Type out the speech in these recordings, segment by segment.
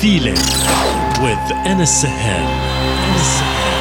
feeling with Anas Sahel.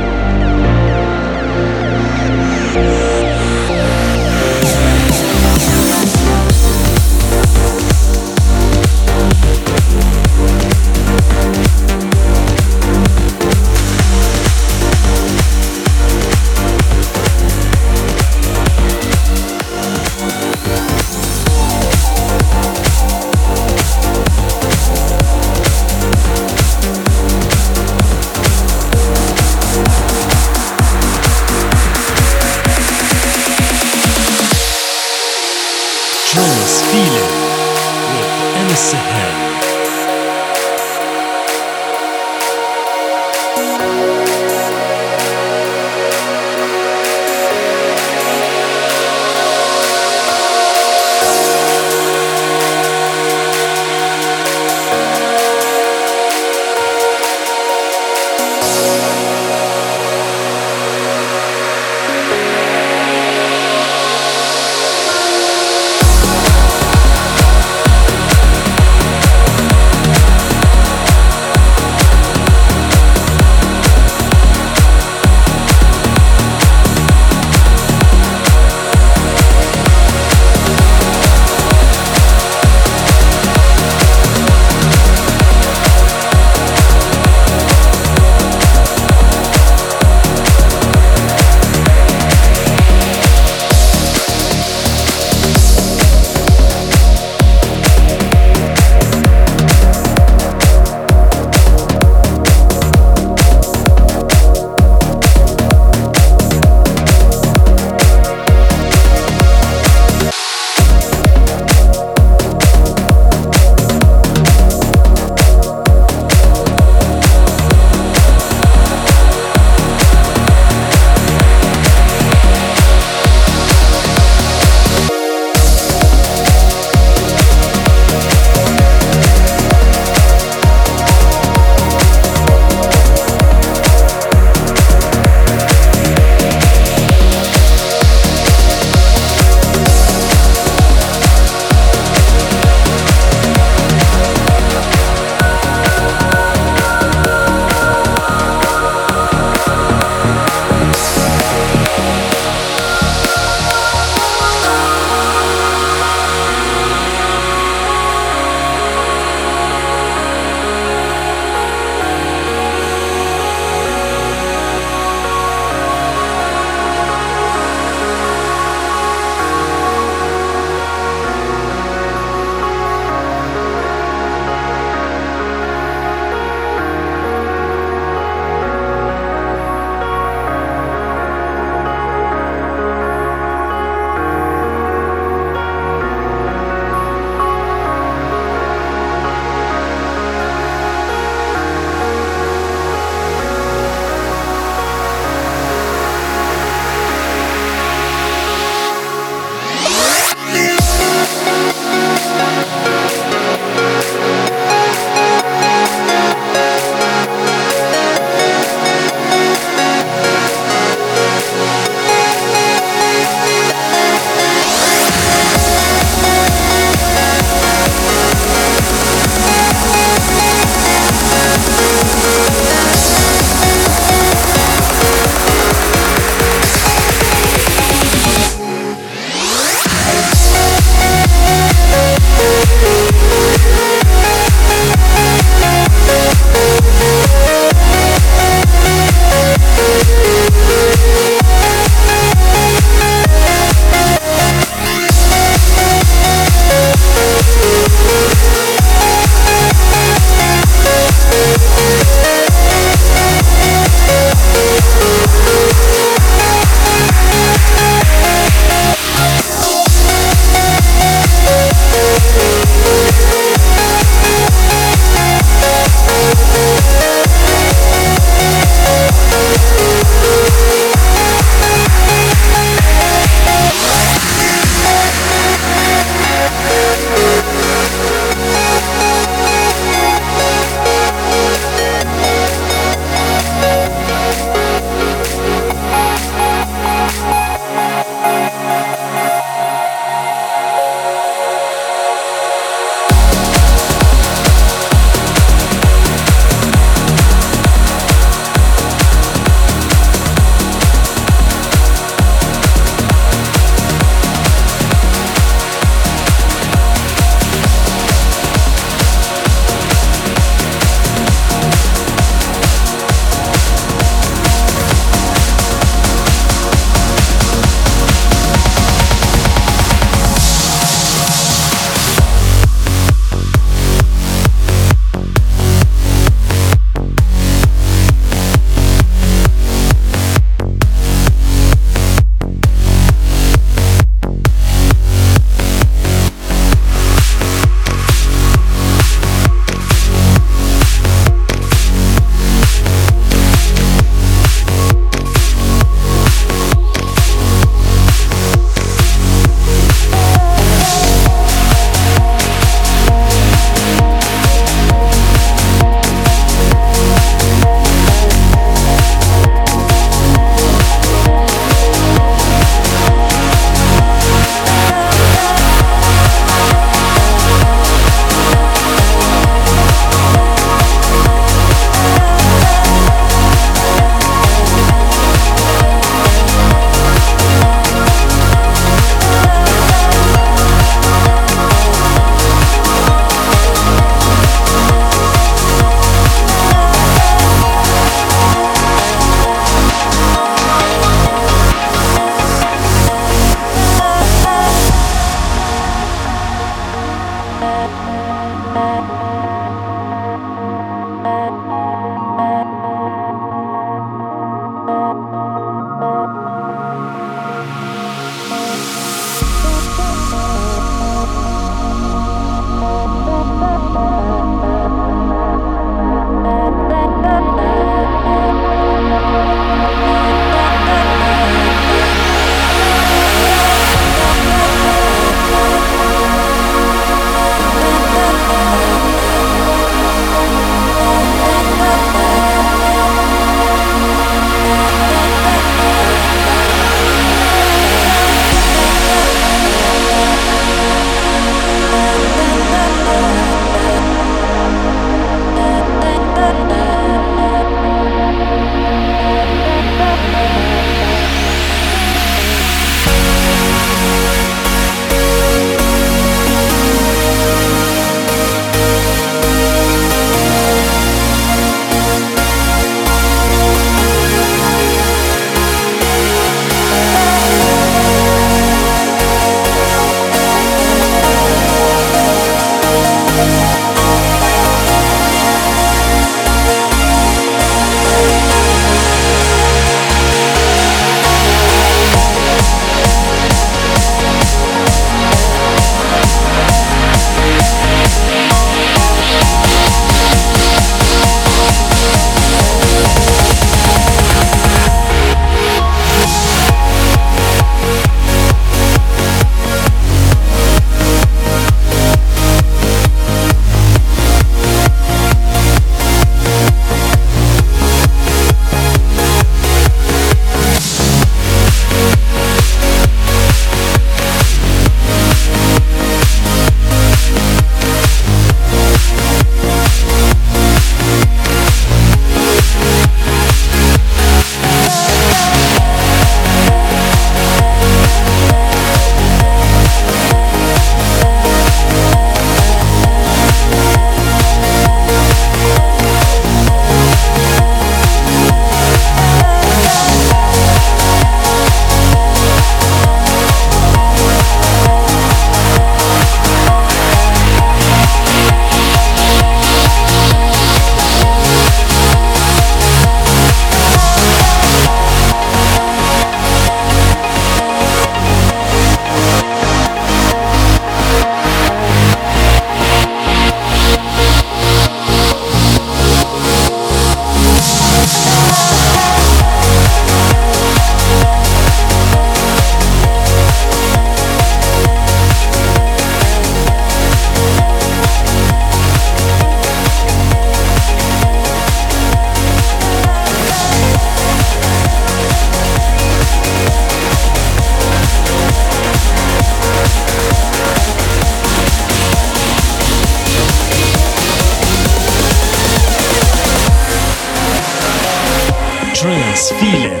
Broken pieces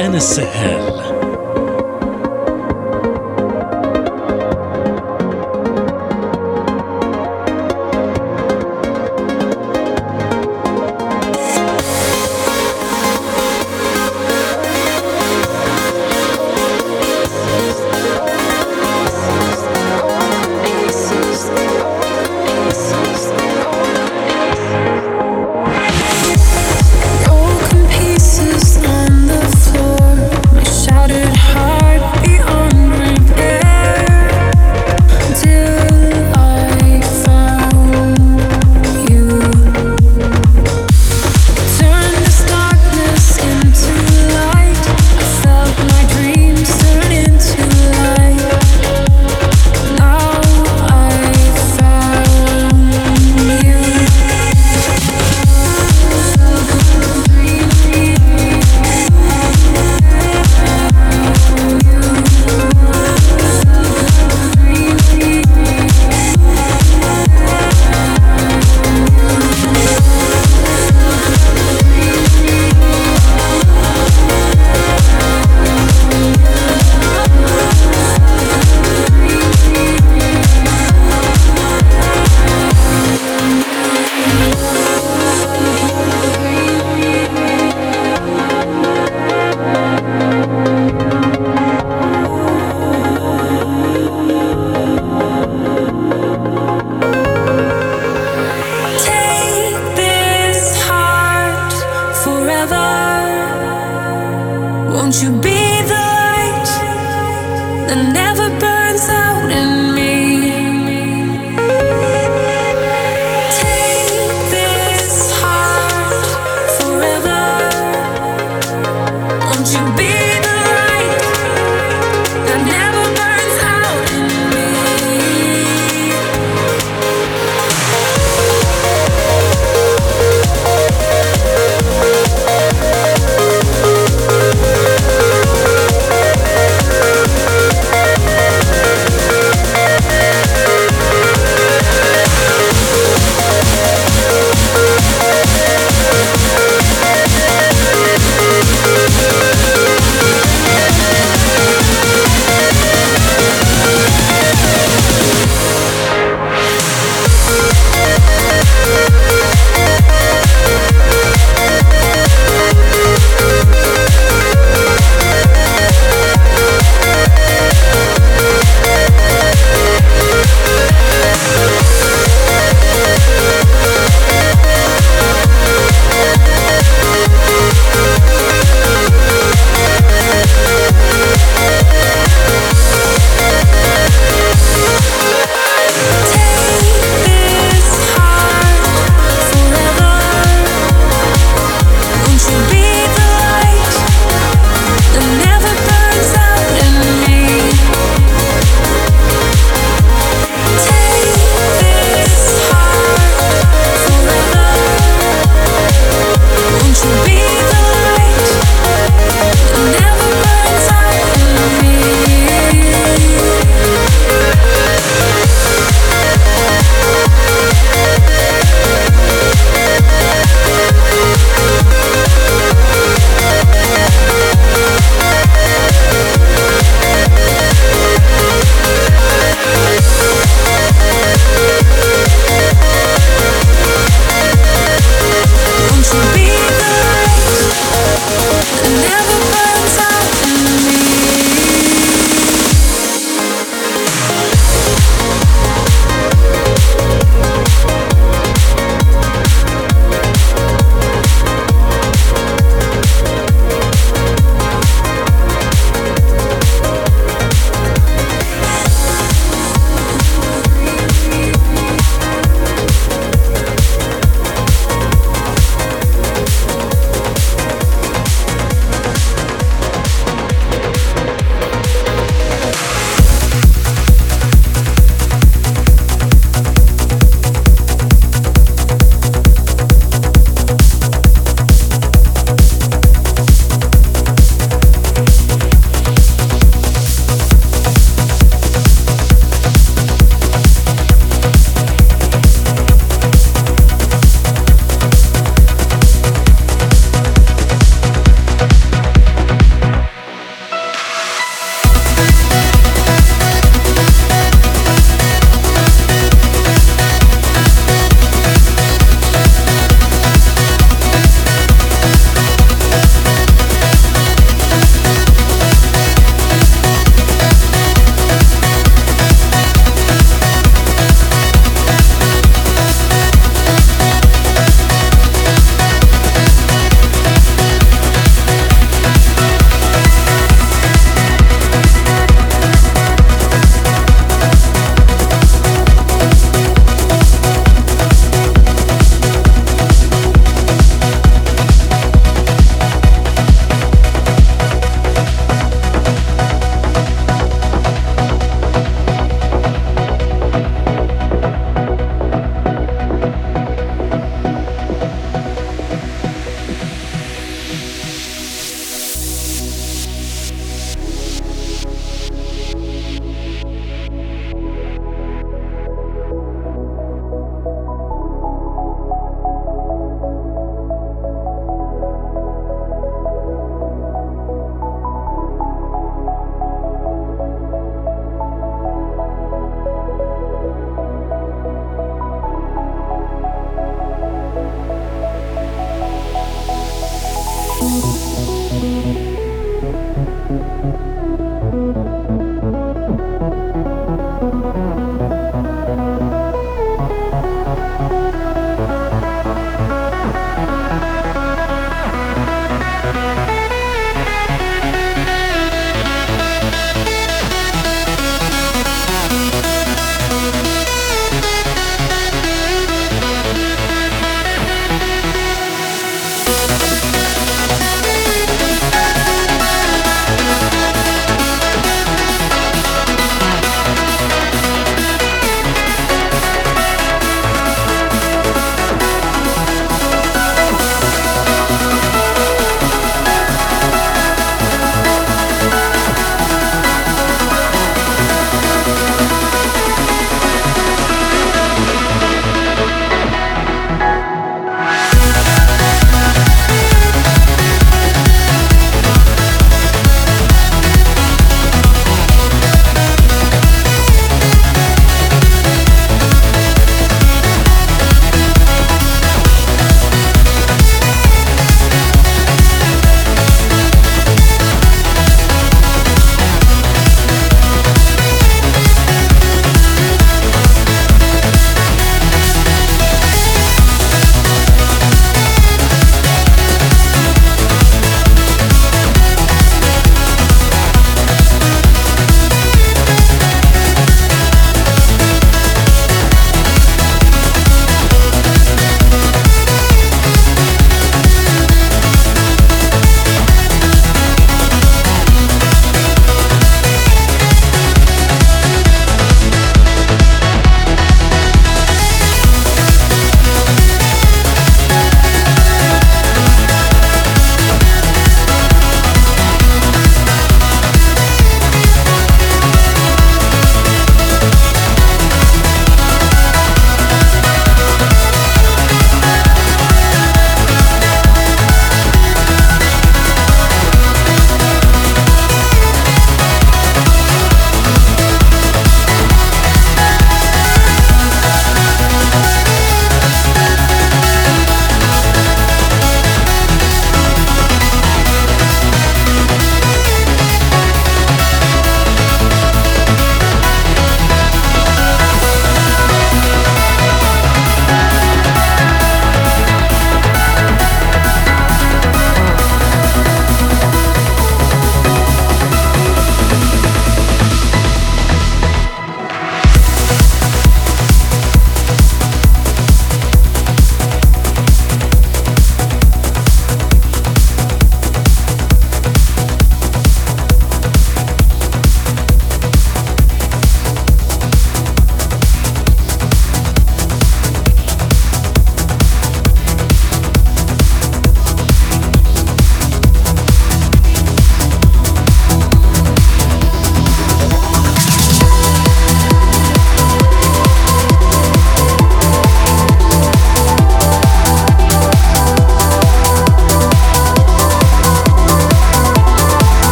on the floor. Won't you be the light that never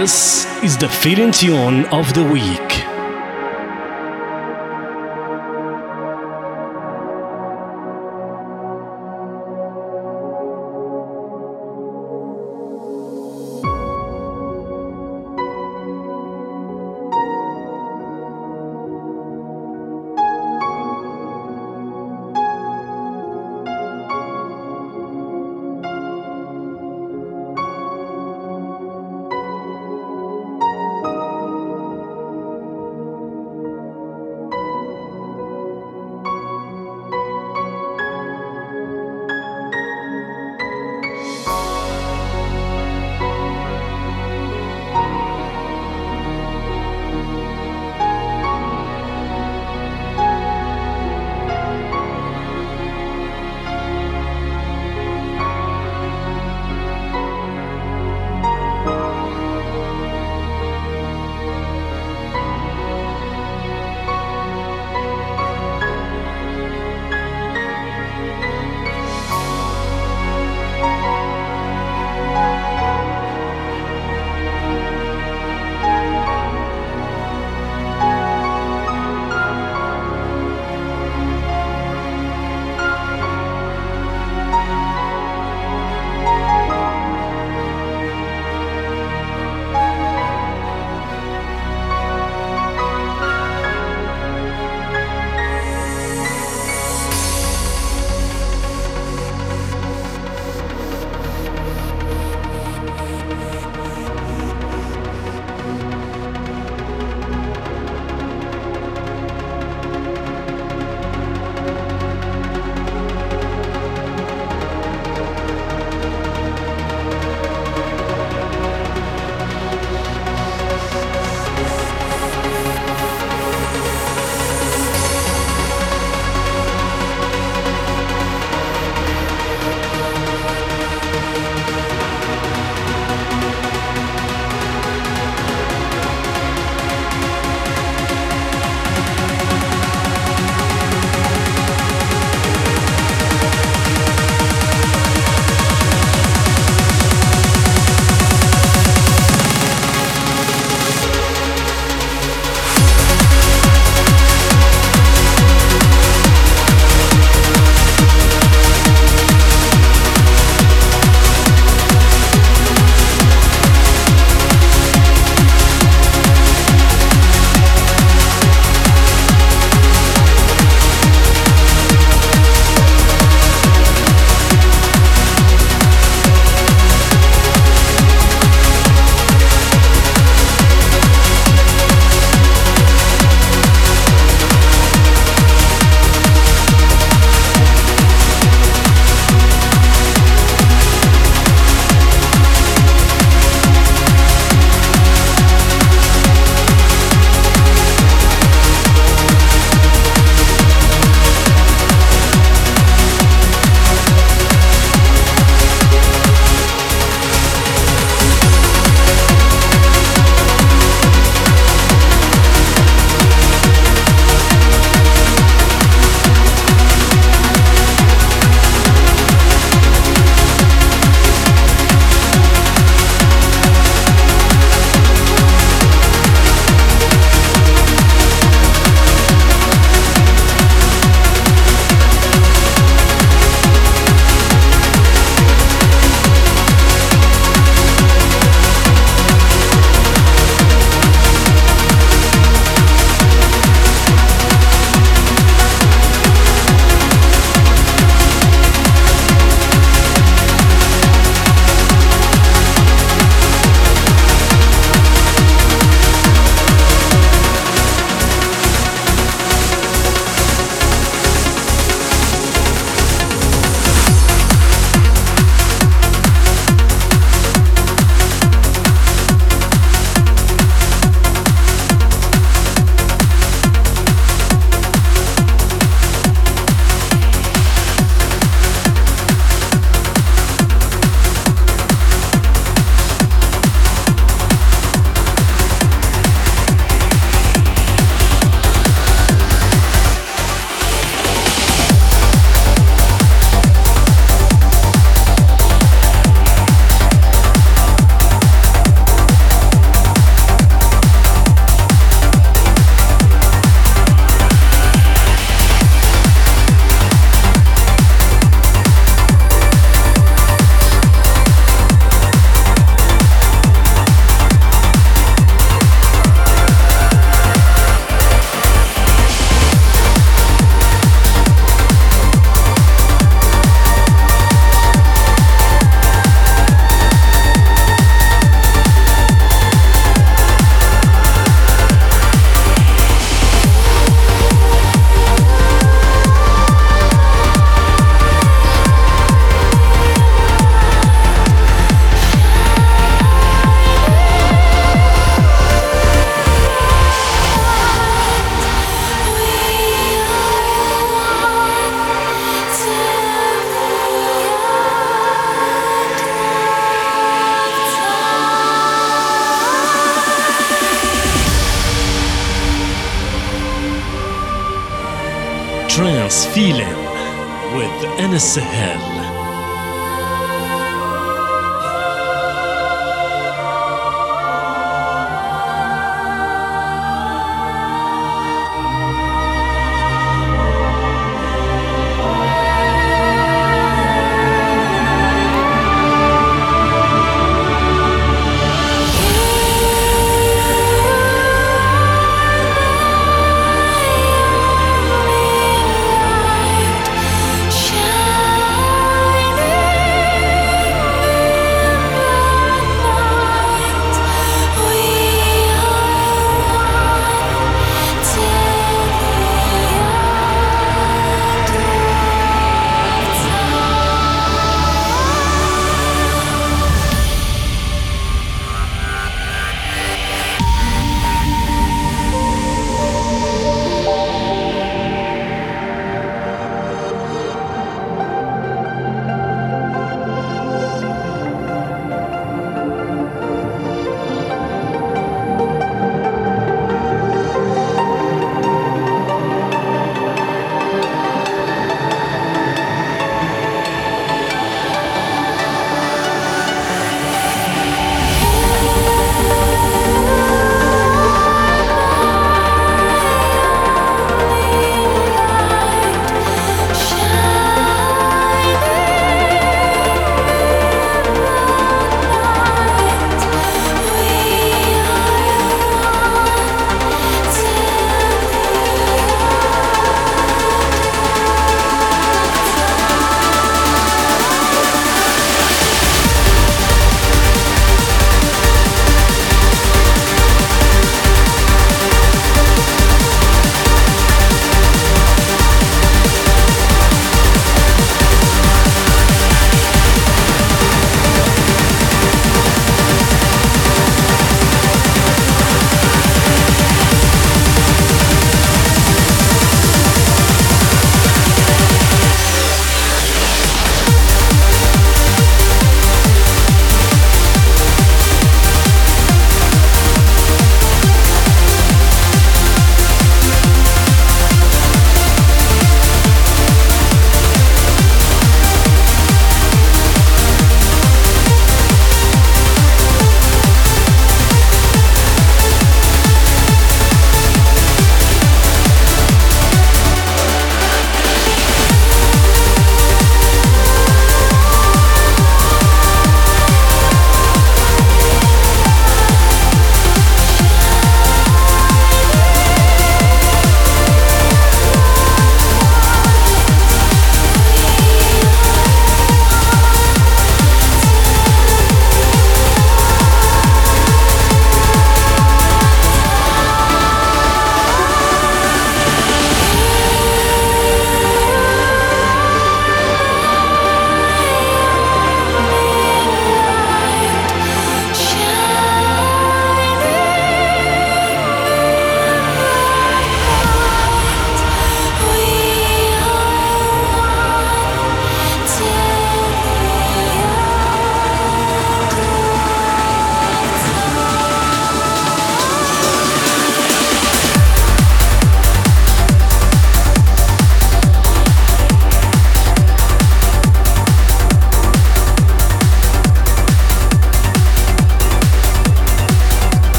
This is the feeling tune of the week.